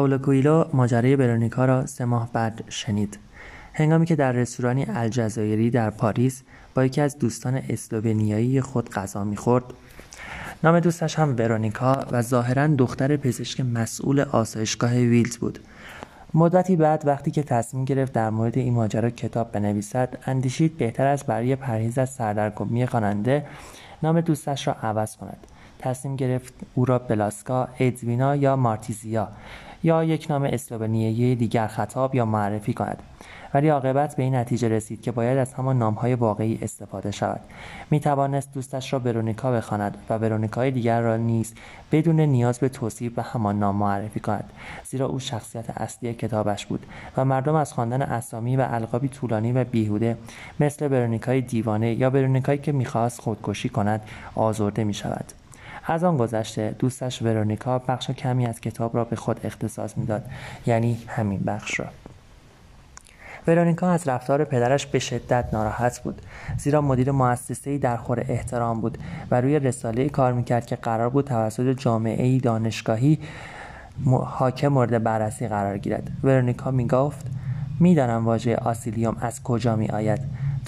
پاولو کویلو ماجرای برونیکا را سه ماه بعد شنید. هنگامی که در رستورانی الجزایری در پاریس با یکی از دوستان اسلوونیایی خود غذا می‌خورد نام دوستش هم ورونیکا و ظاهرا دختر پزشک مسئول آسایشگاه ویلز بود. مدتی بعد وقتی که تصمیم گرفت در مورد این ماجرا کتاب بنویسد اندیشید بهتر است برای پرهیز از سردرگمی خواننده نام دوستش را عوض کند. تصمیم گرفت او را بلاسکا ادوینا یا مارتیزیا یا یک نام اسلوونیایی دیگر خطاب یا معرفی کند. ولی عاقبت به این نتیجه رسید که باید از همان نامهای واقعی استفاده شود. می توانست دوستش را برونیکا بخواند و برونیکای دیگر را نیز بدون نیاز به توصیف به همان نام معرفی کند. زیرا او شخصیت اصلی کتابش بود و مردم از خواندن اسامی و القابی طولانی و بیهوده مثل برونیکای دیوانه یا برونیکایی که می‌خواست خودکشی کند آزرده می شود. از آن گذشته دوستش ورونیکا بخش کمی از کتاب را به خود اختصاص می‌داد یعنی همین بخش را. ورونیکا از رفتار پدرش به شدت ناراحت بود زیرا مدیر مؤسسهای در خور احترام بود و روی رساله کار می‌کرد که قرار بود توسط جامعه دانشگاهی حاکم مورد بررسی قرار گیرد. ورونیکا می‌گفت می‌دانم واژه آسیلیوم از کجا می آید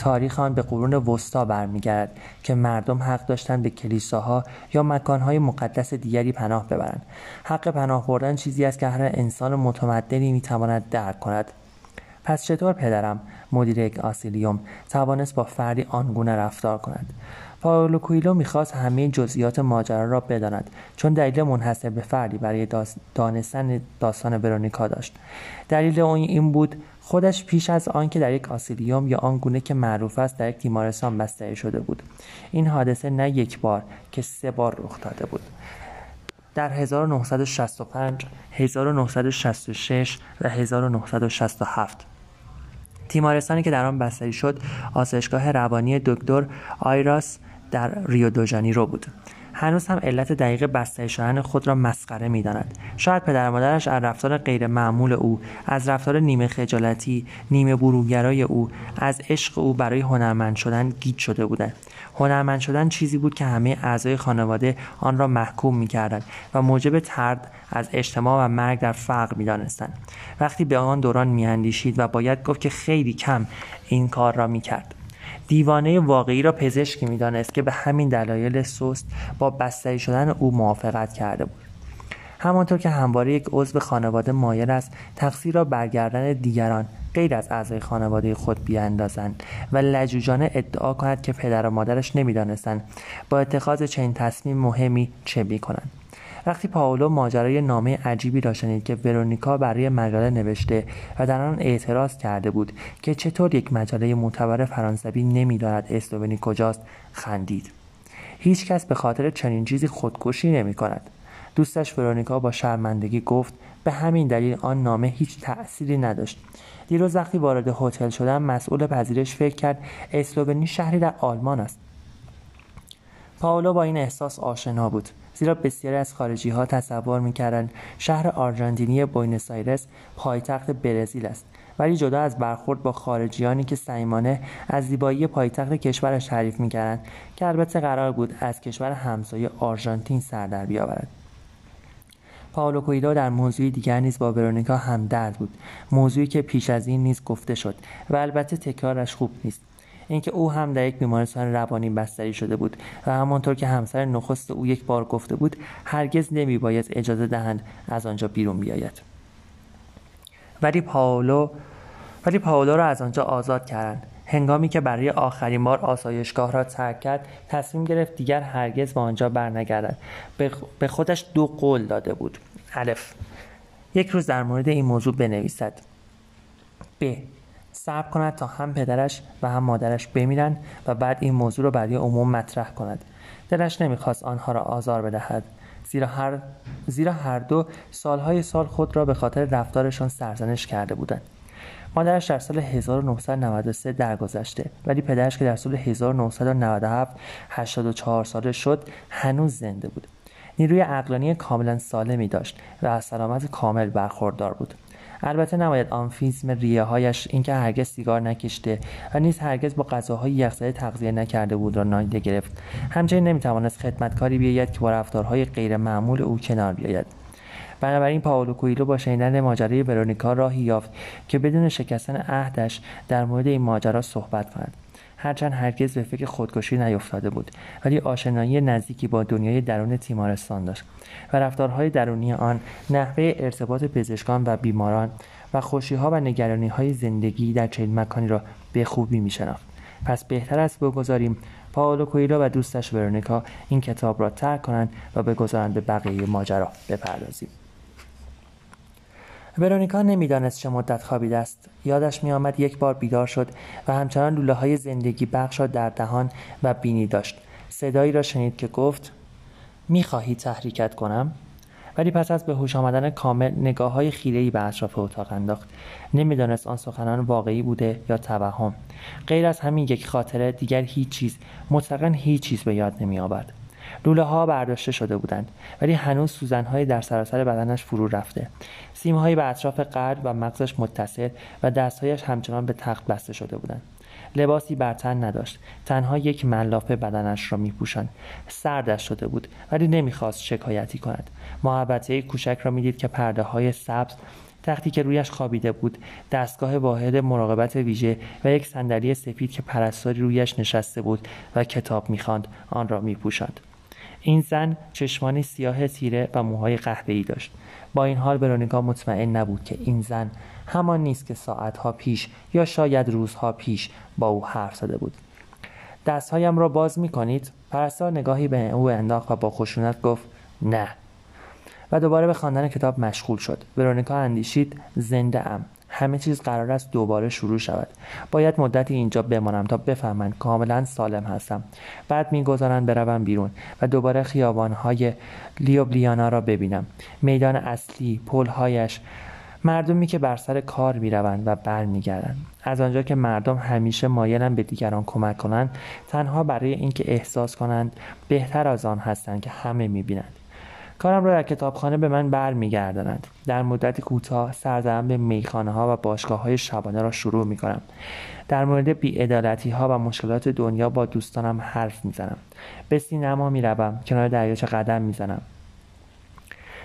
تاریخ آن به قرون وسطا برمیگردد که مردم حق داشتند به کلیساها یا مکانهای مقدس دیگری پناه ببرند. حق پناه بردن چیزی است که هر انسان متمدنی می‌تواند درک کند. پس چطور پدرم؟ مدیر یک آسیلیوم توانست با فردی آنگونه رفتار کند. پاولو کویلو می‌خواست همه جزئیات ماجرا را بداند چون دلیل منحصر به فردی برای دانستن داستان ورونیکا داشت. دلیل اون این بود خودش پیش از آنکه در یک آسیلیوم یا آن گونه که معروف است در یک تیمارستان بستری شده بود. این حادثه نه یک بار که سه بار رخ داده بود. در 1965 1966 و 1967 تیمارستانی که در آن بستری شد آسایشگاه روانی دکتر آیراس در ریو دو ژانیرو بود. هنوز هم علت دقیق بستری شدن خود را مسخره می‌داند. شاید پدر مادرش از رفتار غیر معمول او از رفتار نیمه خجالتی نیمه بروگرای او از عشق او برای هنرمند شدن گیج شده بودند. هنرمند شدن چیزی بود که همه اعضای خانواده آن را محکوم می‌کردند و موجب ترد از اجتماع و مرگ در فقر می‌دانستند. وقتی به آن دوران میاندیشید و باید گفت که خیلی کم این کار را می‌کرد. دیوانه واقعی را پزشکی می‌دانست که به همین دلایل سست با بستری شدن او موافقت کرده بود. همانطور که همواره یک عضو خانواده مایل است تقصیر را برگردن دیگران غیر از اعضای خانواده خود بیاندازند و لجوجانه ادعا کند که پدر و مادرش نمی‌دانستند با اتخاذ چنین تصمیم مهمی چه می‌کنند. وقتی پاولو ماجرای نامه عجیبی را شنید که ورونیکا برای مجله نوشته و در آن اعتراض کرده بود که چطور یک مجله معتبر فرانسوی نمی‌داند اسلوونی کجاست خندید. هیچ کس به خاطر چنین چیزی خودکشی نمی کند دوستش ورونیکا با شرمندگی گفت به همین دلیل آن نامه هیچ تأثیری نداشت. دیروز وقتی وارد هتل شدم مسئول پذیرش فکر کرد اسلوونی شهری در آلمان است. پاولو با این احساس آشنا بود. زیرا بسیاری از خارجی ها تصور می‌کردند شهر آرژانتینی بوینس آیرس پایتخت برزیل است ولی جدا از برخورد با خارجیانی که سیمانه از زیبایی پایتخت کشورش تعریف می‌کردند که البته قرار بود از کشور همسایه آرژانتین سر در بیاورد. پاولو کویدو در موضوعی دیگر نیز با ورونیکا همدرد بود موضوعی که پیش از این نیز گفته شد و البته تکرارش خوب نیست. اینکه او هم در یک بیمارستان روانی بستری شده بود و همانطور که همسر نخست او یک بار گفته بود هرگز نمیباید اجازه دهند از آنجا بیرون بیاید. ولی پاولو ولی پاولو را از آنجا آزاد کردند. هنگامی که برای آخرین بار آسایشگاه را ترک کرد تصمیم گرفت دیگر هرگز به آنجا برنگردد. به خودش دو قول داده بود. الف. یک روز در مورد این موضوع بنویسد. ب. صبر کند تا هم پدرش و هم مادرش بمیرند و بعد این موضوع را برای عموم مطرح کند. دلش نمی‌خواست آنها را آزار بدهد. زیرا هر, زیرا هر دو سالهای سال خود را به خاطر رفتارشان سرزنش کرده بودند. مادرش در سال 1993 درگذشته ولی پدرش که در سال 1997 84 ساله شد هنوز زنده بود. نیروی عقلانی کاملا سالمی داشت و از سلامت کامل برخوردار بود. البته نباید آنفیزم ریه هایش اینکه هرگز سیگار نکشته و نیز هرگز با غذاهای یخزده تغذیه نکرده بود را نادیده گرفت. همچنین نمی‌توانست خدمتکاری بیاید که با رفتارهای غیر معمول او کنار بیاید. بنابراین پاولو کویلو با شنیدن ماجرای ورونیکا راهی یافت که بدون شکستن عهدش در مورد این ماجرا صحبت کند. هرچند هرگز به فکر خودکشی نیفتاده بود ولی آشنایی نزدیکی با دنیای درون تیمارستان داشت و رفتارهای درونی آن نحوه ارتباط پزشکان و بیماران و خوشیها و نگرانی های زندگی در چنین مکانی را به خوبی میشناخت. پس بهتر است بگذاریم پاولو کویلو و دوستش ورونیکا این کتاب را ترک کنند و بگذارند به بقیه ماجرا بپردازیم. ورونیکا نمی‌دانست چه مدت خوابیده است. یادش میآمد یک بار بیدار شد و همچنان لوله های زندگی بخش را در دهان و بینی داشت. صدایی را شنید که گفت می‌خواهی تحریکت کنم؟ ولی پس از به هوش آمدن کامل نگاه های خیرهای به اطراف اتاق انداخت. نمی‌دانست آن سخنان واقعی بوده یا توهم. غیر از همین یک خاطره دیگر هیچ چیز مطلقا هیچ چیز به یاد نمی آورد لوله ها برداشته شده بودند ولی هنوز سوزنهایی در سراسر بدنش فرو رفته. سیمهایی به اطراف قلب و مغزش متصل و دستهایش همچنان به تخت بسته شده بودند. لباسی بر تن نداشت. تنها یک ملافه بدنش را میپوشاند. سردش شده بود ولی نمی‌خواست شکایتی کند. محبته کوچک را می‌دید که پرده های سبز تختی که رویش خوابیده بود دستگاه واحد مراقبت ویژه و یک صندلی سفید که پرستاری رویش نشسته بود و کتاب می‌خواند آن را میپوشاند. این زن چشمانی سیاه تیره و موهای قهوه‌ای داشت. با این حال برونیکا مطمئن نبود که این زن همان نیست که ساعتها پیش یا شاید روزها پیش با او حرف زده بود. دستهایم را باز می کنید؟ پرستار نگاهی به او انداخت و با خشونت گفت نه. و دوباره به خواندن کتاب مشغول شد. ورونیکا اندیشید زنده ام. همه چیز قرار است دوباره شروع شود. باید مدتی اینجا بمانم تا بفهمند کاملا سالم هستم. بعد می‌گذارند بروم بیرون و دوباره خیابانهای لیوبلیانا را ببینم. میدان اصلی پلهایش مردمی که بر سر کار می‌روند و برمیگردند. از آنجا که مردم همیشه مایلند به دیگران کمک کنند تنها برای اینکه احساس کنند بهتر از آن هستند که همه می‌بینند. کارم را در کتابخانه به من برمیگردانند در مدت کوتاه سرزنم به میخانه ها و باشگاه های شبانه را شروع می کنم در مورد بیعدالتی ها و مشکلات دنیا با دوستانم حرف می‌زنم. به سینما می روم کنار دریاچه قدم می‌زنم.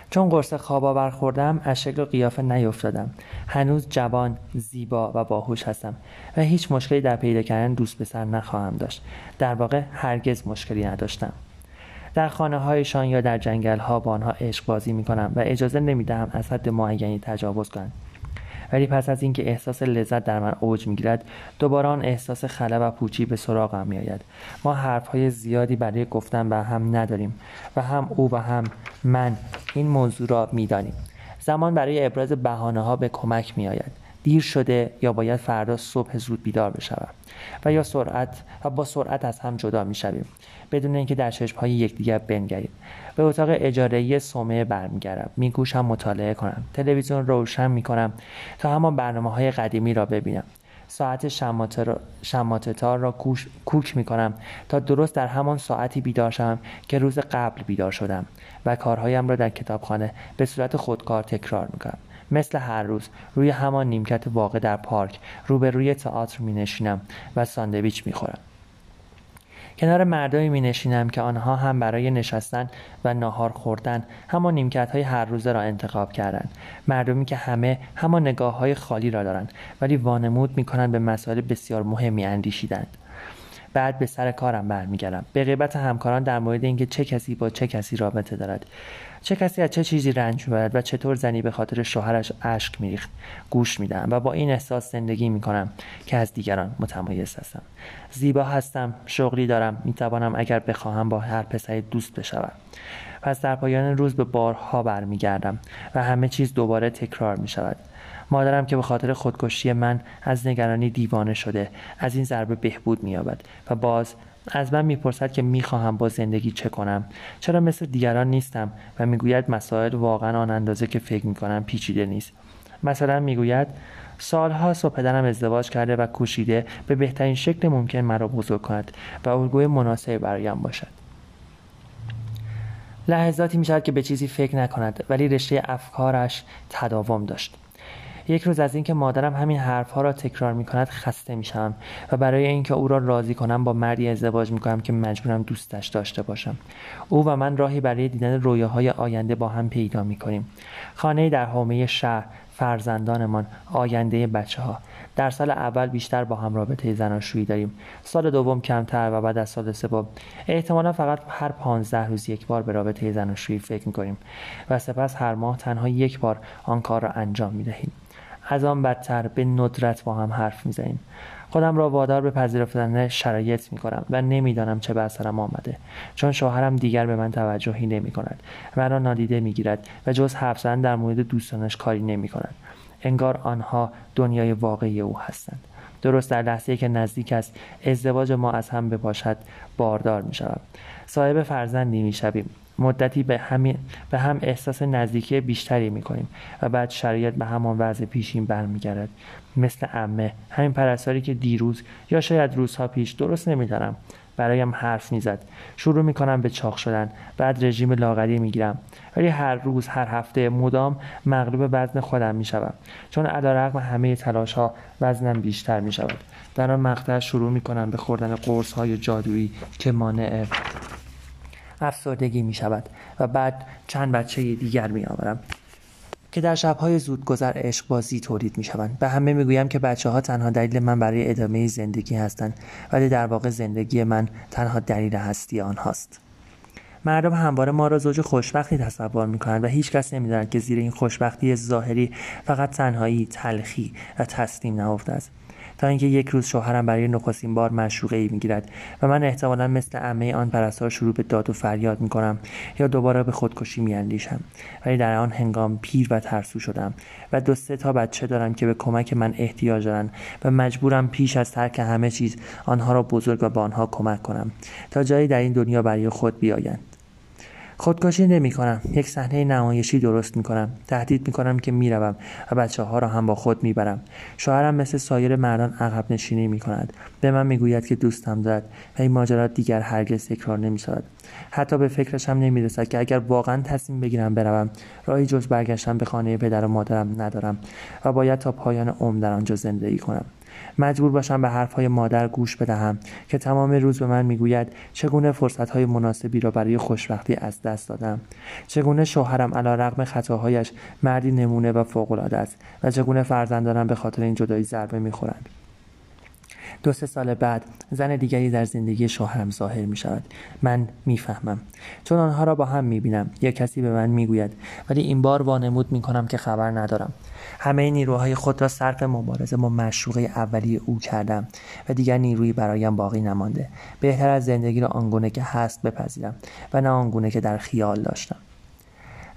چون قرص خوابا برخوردم از شکل و قیافه نیفتادم. هنوز جوان زیبا و باهوش هستم و هیچ مشکلی در پیدا کردن دوست پسر نخواهم داشت. در واقع هرگز مشکلی نداشتم. در خانه هایشان یا در جنگل ها با آنها عشق بازی می کنم و اجازه نمی دهم از حد معینی تجاوز کنند. ولی پس از اینکه احساس لذت در من اوج می‌گیرد دوباره آن احساس خله و پوچی به سراغم میآید. ما حرفهای زیادی برای گفتن به هم نداریم و هم او و هم من این موضوع را می‌دانیم. زمان برای ابراز بهانه ها به کمک میآید. دیر شده یا باید فردا صبح زود بیدار بشوم و یا سرعت و با سرعت از هم جدا می‌شویم. بدون اینکه در چشمهای یکدیگر بنگریم. به اتاق اجاره سومه برمیگردم. میگوشم مطالعه کنم. تلویزیون روشن می‌کنم تا همان برنامه های قدیمی را ببینم. ساعت شماتتار را کوک می کنم تا درست در همان ساعتی بیدار شوم که روز قبل بیدار شدم و کارهایم را در کتابخانه به صورت خودکار تکرار می کنم. مثل هر روز روی همان نیمکت واقع در پارک روبروی تئاتر می نشینم و ساندویچ می خورم. کنار مردمی می نشینم که آنها هم برای نشستن و ناهار خوردن همان نیمکت های هر روزه را انتخاب کردند. مردمی که همه همان نگاه های خالی را دارند ولی وانمود می کنند به مسائل بسیار مهمی اندیشیدند. بعد به سر کارم برمیگردم. به غیبت همکاران در مورد اینکه چه کسی با چه کسی رابطه دارد. چه کسی از چه چیزی رنج می‌برد و چطور زنی به خاطر شوهرش اشک میریخت؟ گوش میدم و با این احساس زندگی می‌کنم که از دیگران متمایز هستم. زیبا هستم شغلی دارم می‌توانم اگر بخواهم با هر پسری دوست بشوم. پس در پایان روز به بارها برمیگردم و همه چیز دوباره تکرار می شود مادرم که به خاطر خودکشی من از نگرانی دیوانه شده از این ضربه بهبود مییابد و باز از من می‌پرسد که می‌خواهم با زندگی چه کنم. چرا مثل دیگران نیستم؟ و می‌گوید مسائل واقعا آن اندازه که فکر می‌کنم پیچیده نیست. مثلا می‌گوید سالها و پدرم ازدواج کرده و کوشیده به بهترین شکل ممکن مرا بزرگ کند و الگوی مناسبی برایم باشد. لحظاتی می‌شود که به چیزی فکر نکند ولی رشته افکارش تداوم داشت. یک روز از اینکه مادرم همین حرفها را تکرار می کند خسته می شوم و برای اینکه او را راضی کنم با مردی ازدواج می کنم که مجبورم دوستش داشته باشم. او و من راهی برای دیدن رویاهای آینده با هم پیدا می کنیم خانه در حومه شهر فرزندانمان آینده بچه ها در سال اول بیشتر با هم رابطه زناشویی داریم. سال دوم کمتر و بعد از سال سوم. احتمالا فقط هر پانزده روز یک بار به رابطه زناشویی فکر می‌کنیم و سپس هر ماه تنها یک بار آن کار را انجام می‌دهیم. از آن بدتر به ندرت با هم حرف می‌زنیم. خودم را وادار به پذیرفتن شرایط می کنم و نمی‌دانم چه بر سرم آمده چون شوهرم دیگر به من توجهی نمی کند مرا نادیده می گیرد و جز حرف در مورد دوستانش کاری نمی کند انگار آنها دنیای واقعی او هستند. درست در لحظه که نزدیک است ازدواج ما از هم بباشد باردار می شود صاحب فرزندی می شویم مدتی به, همین به هم احساس نزدیکی بیشتری می کنیم و بعد شرایط به همان وضع پیشین برمیگردد. مثل امه. همین پرستاری که دیروز یا شاید روزها پیش درست نمی‌دانم. برایم حرف می‌زد. شروع می‌کنم به چاق شدن. بعد رژیم لاغری می‌گیرم. ولی هر روز هر هفته مدام مغلوب وزن خودم می‌شوم. چون علیرغم همه تلاش ها وزنم بیشتر می‌شود. در آن مقطع شروع می‌کنم به خوردن قرص های جادویی که مانع افسردگی می شود و بعد چند بچه دیگر می آورم که در شبهای زودگذر عشق بازی تولید می شوند. به همه می گویم که بچه ها تنها دلیل من برای ادامه زندگی هستند ولی در واقع زندگی من تنها دلیل هستی آنهاست. مردم همواره ما را زوج خوشبختی تصور می کنند و هیچ کس نمی که زیر این خوشبختی ظاهری فقط تنهایی، تلخی و تسلیم نهفته است. تا اینکه یک روز شوهرم برای نخستین بار مشروقه ای می‌گیرد و من احتمالا مثل عمه آن پرستار شروع به داد و فریاد می‌کنم یا دوباره به خودکشی میاندیشم. ولی در آن هنگام پیر و ترسو شدم و دو سه تا بچه دارم که به کمک من احتیاج دارند و مجبورم پیش از ترک همه چیز آنها را بزرگ و به آنها کمک کنم تا جایی در این دنیا برای خود بیایند. خودکشی نمی کنم یک صحنه نمایشی درست می کنم تهدید می کنم که می‌روم و بچه ها را هم با خود می برم شوهرم مثل سایر مردان عقب نشینی می کند به من می گوید که دوستم دارد و این ماجرا دیگر هرگز تکرار نمی شود حتی به فکرش هم نمی رسد که اگر واقعا تصمیم بگیرم بروم راهی جز برگشتن به خانه پدر و مادرم ندارم و باید تا پایان عمر در آنجا زندگی کنم. مجبور باشم به حرفهای مادر گوش بدهم که تمام روز به من می‌گوید چگونه فرصتهای مناسبی را برای خوشبختی از دست دادم؟ چگونه شوهرم علا رقم خطاهایش مردی نمونه و فوقالعاده است و چگونه فرزندانم به خاطر این جدایی ضربه می‌خورند؟ دو سه سال بعد زن دیگری در زندگی شوهرم ظاهر می شود من می‌فهمم. چون آنها را با هم می بینم یا کسی به من می‌گوید ولی این بار وانمود می کنم که خبر ندارم. همه نیروهای خود را صرف مبارزه با مشروقه اولی او کردم و دیگر نیرویی برایم باقی نمانده. بهتر از زندگی را آنگونه که هست بپذیرم و نه آنگونه که در خیال داشتم.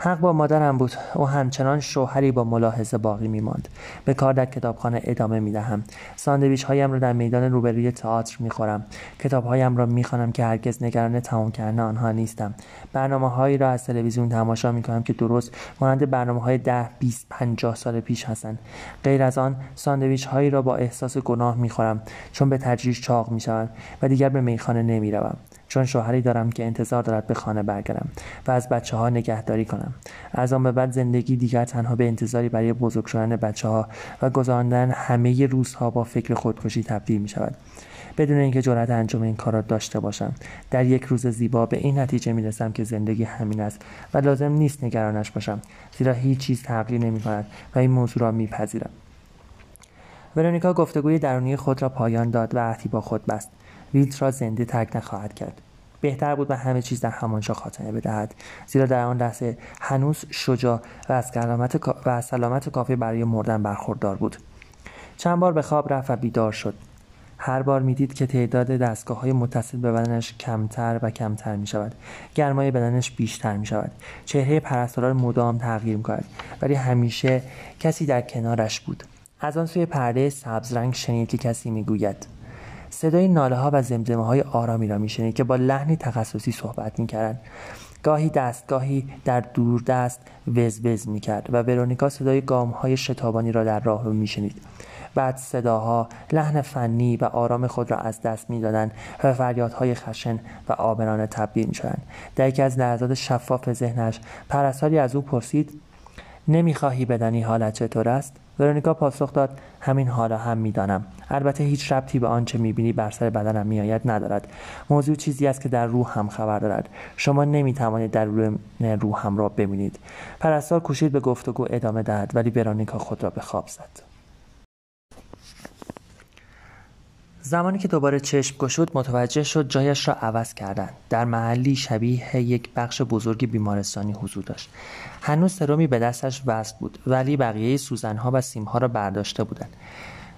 حق با مادرم بود. او همچنان شوهری با ملاحظه باقی میماند. به کار در کتابخانه ادامه می‌دهم. ساندویچ هایم را در میدان روبروی تئاتر می‌خورم. کتاب هایم را می‌خوانم که هرگز نگران تمام کردن آنها نیستم. برنامه هایی را از تلویزیون تماشا می‌کنم که درست مانند برنامه های ده بیست پنجاه سال پیش هستند. غیر از آن ساندویچ هایی را با احساس گناه می‌خورم. چون به تدریج چاق می‌شوند و دیگر به میخانه نمی‌روم. چون شوهری دارم که انتظار دارد به خانه برگردم و از بچه ها نگهداری کنم. از آن به بعد زندگی دیگر تنها به انتظاری برای بزرگ شدن بچه ها و گذراندن همه روزها با فکر خودکشی تبدیل می شود بدون اینکه جرأت انجام این کار را داشته باشم در یک روز زیبا به این نتیجه می رسم که زندگی همین است و لازم نیست نگرانش باشم زیرا هیچ چیز تغییر نمی کند و این موضوع را میپذیرم. ورونیکا گفتگوی درونی خود را پایان داد و عهدی با خود بست. ویلت را زنده ترک نخواهد کرد. بهتر بود و همه چیز در همانجا خاتمه بدهد. زیرا در آن لحظه هنوز شجاع و از سلامت, و سلامت کافی برای مردن برخوردار بود. چند بار به خواب رفت و بیدار شد. هر بار می‌دید که تعداد دستگاه های متصل به بدنش کمتر و کمتر می شود گرمای بدنش بیشتر می شود چهره پرستاران مدام تغییر می کند ولی همیشه کسی در کنارش بود. از آن سوی پرده سبز رنگ شنید که کسی می‌گوید. صدای ناله ها و زمزمه های آرامی را میشنید که با لحنی تخصصی صحبت می‌کردند. گاهی دستگاهی در دور دست وز وز می‌کرد و ورونیکا صدای گام های شتابانی را در راه رو میشنید. بعد صداها لحن فنی و آرام خود را از دست می‌دادند و فریادهای خشن و آبرانه تبدیل می‌شدند. در یکی از لحظات شفاف ذهنش پرستاری از او پرسید نمی‌خواهی بدنی حالت چطور است؟ ورونیکا پاسخ داد همین حالا هم می‌دانم. البته هیچ ربطی به آنچه می‌بینی بر سر بدنم میآید ندارد. موضوع چیزی است که در روح هم خبر دارد. شما نمی‌توانید در روح هم را ببینید. پرستار کوشید به گفتگو ادامه دهد ولی ورونیکا خود را به خواب زد. زمانی که دوباره چشم گشود متوجه شد جایش را عوض کردند. در محلی شبیه یک بخش بزرگ بیمارستانی حضور داشت. هنوز سرومی به دستش وصل بود ولی بقیه سوزنها و سیمها را برداشته بودند.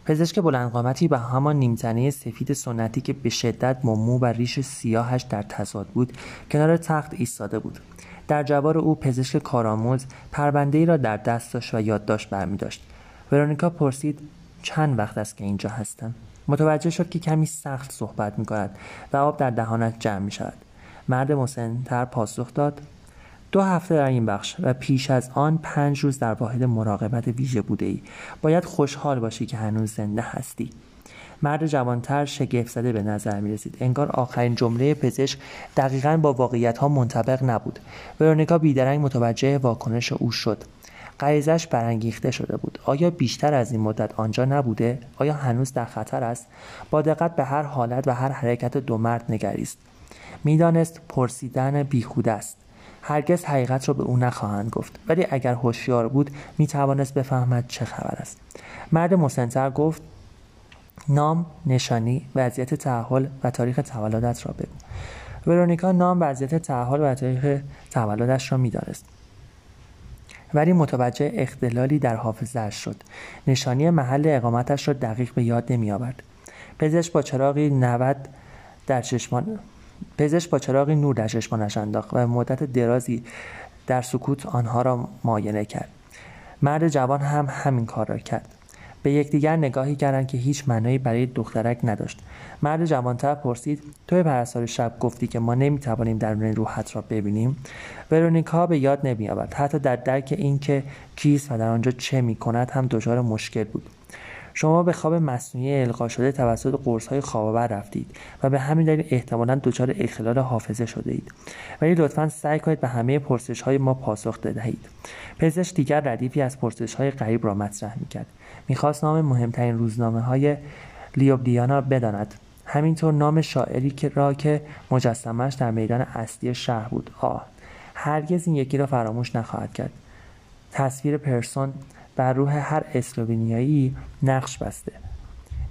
پزشک بلندقامتی به همان نیمتنه سفید سنتی که به شدت ممو و ریش سیاهش در تضاد بود کنار تخت ایستاده بود. در جوار او پزشک کارآموز پرونده ای را در دست داشت و یادداشت برمیداشت. ورونیکا پرسید چند وقت است که اینجا هستم؟ متوجه شد که کمی سخت صحبت می کند و آب در دهانش جمع می شود. مرد مسنتر پاسخ داد دو هفته در این بخش و پیش از آن پنج روز در واحد مراقبت ویژه بوده ای. باید خوشحال باشی که هنوز زنده هستی. مرد جوانتر شگفت زده به نظر می رسید. انگار آخرین جمله پزشک دقیقا با واقعیت ها منطبق نبود. ورونیکا بیدرنگ متوجه واکنش او شد. غریزش برانگیخته شده بود. آیا بیشتر از این مدت آنجا نبوده؟ آیا هنوز در خطر است؟ با دقت به هر حالت و هر حرکت دو مرد نگریست. می‌دانست پرسیدن بیخوده است. هرگز حقیقت را به او نخواهند گفت. ولی اگر هوشیار بود می توانست بفهمد چه خبر است. مرد مسنتر گفت نام نشانی وضعیت تحول و تاریخ تولدت را بگو. ورونیکا نام وضعیت تحول و تاریخ تولدش را می‌دانست. ولی متوجه اختلالی در حافظهاش شد. نشانی محل اقامتش را دقیق به یاد نمی آورد. پزشک با چراغی 90 در چشمان پزشک با چراغی نور در چشمانش انداخت و مدت درازی در سکوت آنها را معاینه کرد. مرد جوان هم همین کار را کرد. به یکدیگر نگاهی کردند که هیچ معنایی برای دخترک نداشت. مرد جوانتر پرسید توی پرستار شب گفتی که ما نمی‌توانیم درون روحت را ببینیم؟ ورونیکا به یاد نمیآورد. حتی در درک اینکه کیست و در آنجا چه می‌کند هم دچار مشکل بود. شما به خواب مصنوعی القا شده توسط قرص های خوابآور رفتید و به همین دلیل احتمالا دچار اختلال حافظه شده اید ولی لطفا سعی کنید به همه پرسش های ما پاسخ بدهید. پزشک دیگر ردیفی از پرسش های غریب را مطرح می‌کرد. می‌خواست نام مهمترین روزنامه های لیوبلیانا بداند. همینطور نام شاعری که را که مجسمش در میدان اصلی شهر بود. آه هرگز این یکی را فراموش نخواهد کرد. تصویر پرسون بر روح هر اسلوونیایی نقش بسته.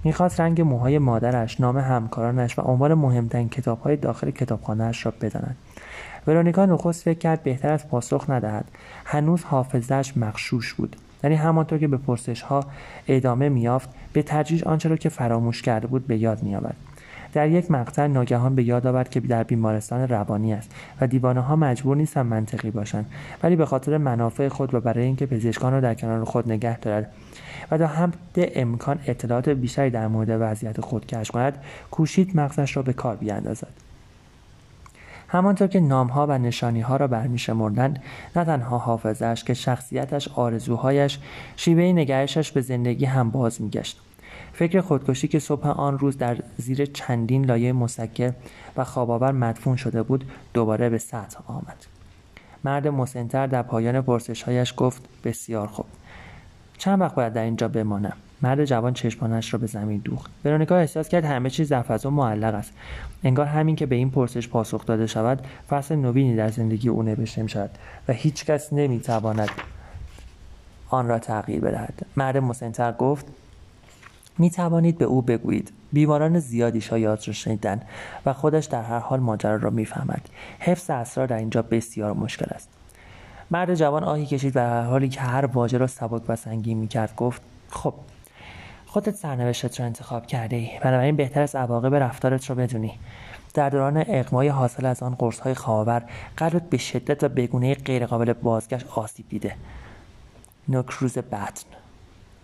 می‌خواست رنگ موهای مادرش نام همکارانش و عنوان مهمترین کتابهای داخل کتابخانهاش را بداند. ورونیکا نخست فکر کرد بهتر از پاسخ ندهد. هنوز حافظش مخشوش بود. یعنی همانطور که به پرسش ها ادامه میافت به تدریج آنچه را که فراموش کرده بود به یاد میآورد. در یک مقطع ناگهان به یاد آورد که در بیمارستان روانی است و دیوانه ها مجبور نیستند منطقی باشند ولی به خاطر منافع خود و برای اینکه پزشکان را در کنار خود نگه دارد و تا حد امکان اطلاعات بیشتری در مورد وضعیت خود کشف کند کوشید مغزش را به کار بیاندازد. همانطور که نامها و نشانیها را برمیشمردند نه تنها حافظش که شخصیتش آرزوهایش شیوه نگرشش به زندگی هم باز میگشت. فکر خودکشی که صبح آن روز در زیر چندین لایه مسکر و خوابآور مدفون شده بود دوباره به سطح آمد. مرد مسنتر در پایان پرسشهایش گفت بسیار خوب. چند وقت باید در اینجا بمانم؟ مرد جوان چشمانش را به زمین دوخت. ورونیکا احساس کرد همه چیز در فضا معلق است. انگار همین که به این پرسش پاسخ داده شود فصل نوینی در زندگی او نوشته شود و هیچکس نمی‌تواند آن را تغییر بدهد. مرد مسنتر گفت می توانید به او بگویید. بیماران زیادی شاید را شنیدن و خودش در هر حال ماجرا را می‌فهمد. حفظ اسرار در اینجا بسیار مشکل است. مرد جوان آهی کشید و در حالی که هر واژه را سبک و سنگین می‌کرد گفت خب خودت سرنوشتت را انتخاب کرده ای بنابراین بهتر از عواقب رفتارت را بدونی. در دوران اقمای حاصل از آن قرص های خواهر قلبت به شدت و بگونه غیرقابل بازگشت آسیب دیده. نکروز بطن.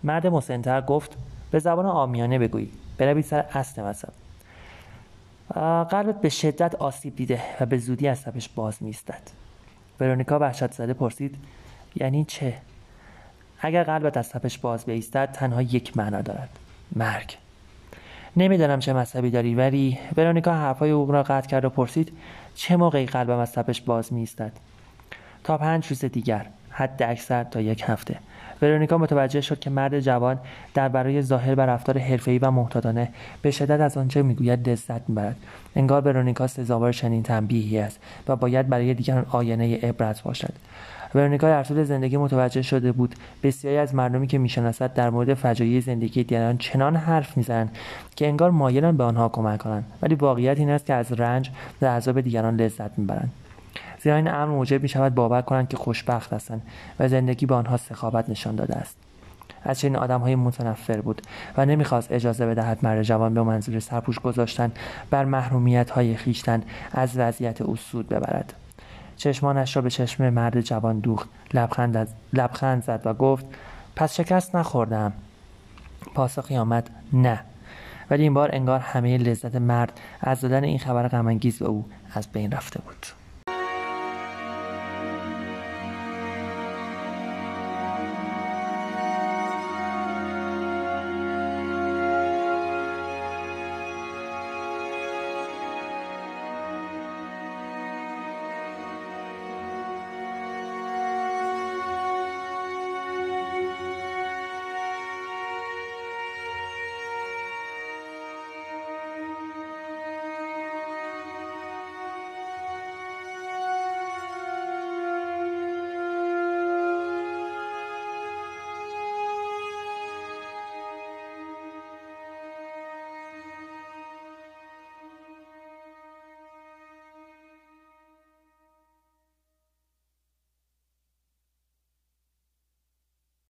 مرد مسنتر گفت به زبان آمیانه بگویی. بروید سر اصل مذهب. قلبت به شدت آسیب دیده و به زودی تبش باز میستد ورونیکا وحشت زده پرسید یعنی چه؟ اگر قلبت از تپش باز بیستد تنها یک معنا دارد. مرگ. نمی‌دانم چه مذهبی داری ولی ورونیکا حرفهای او را قطع کرد و پرسید چه موقعی قلبم از تپش باز میستد تا پنج روز دیگر حد اکثر تا یک هفته. ورونیکا متوجه شد که مرد جوان در برای ظاهر و رفتار حرفه‌ای و محتاطانه به شدت از آنچه می‌گوید لذت می‌برد. انگار ورونیکا سزاوار چنین تنبیهی است و باید برای دیگران آینه عبرت باشد. ورونیکا در طول زندگی متوجه شده بود. بسیاری از مردمی که می‌شناسد در مورد فجایع زندگی دیگران چنان حرف می‌زنند که انگار مایلند به آنها کمک کنند. ولی واقعیت این است که از رنج و عذاب دیگران لذت می‌برند. زیرا این امر موجب می شود باور کنند که خوشبخت هستند و زندگی به آنها سخاوت نشان داده است. از چنین آدم های متنفر بود و نمی‌خواست اجازه بدهد مرد جوان به منظور سرپوش گذاشتن بر محرومیت های خیشتن از وضعیت او سود ببرد. چشمانش را به چشم مرد جوان دوخت. لبخند, لبخند زد و گفت پس شکست نخوردم. پاسخی آمد نه. ولی این بار انگار همه لذت مرد از دادن این خبر غمانگیز به او از بین رفته بود.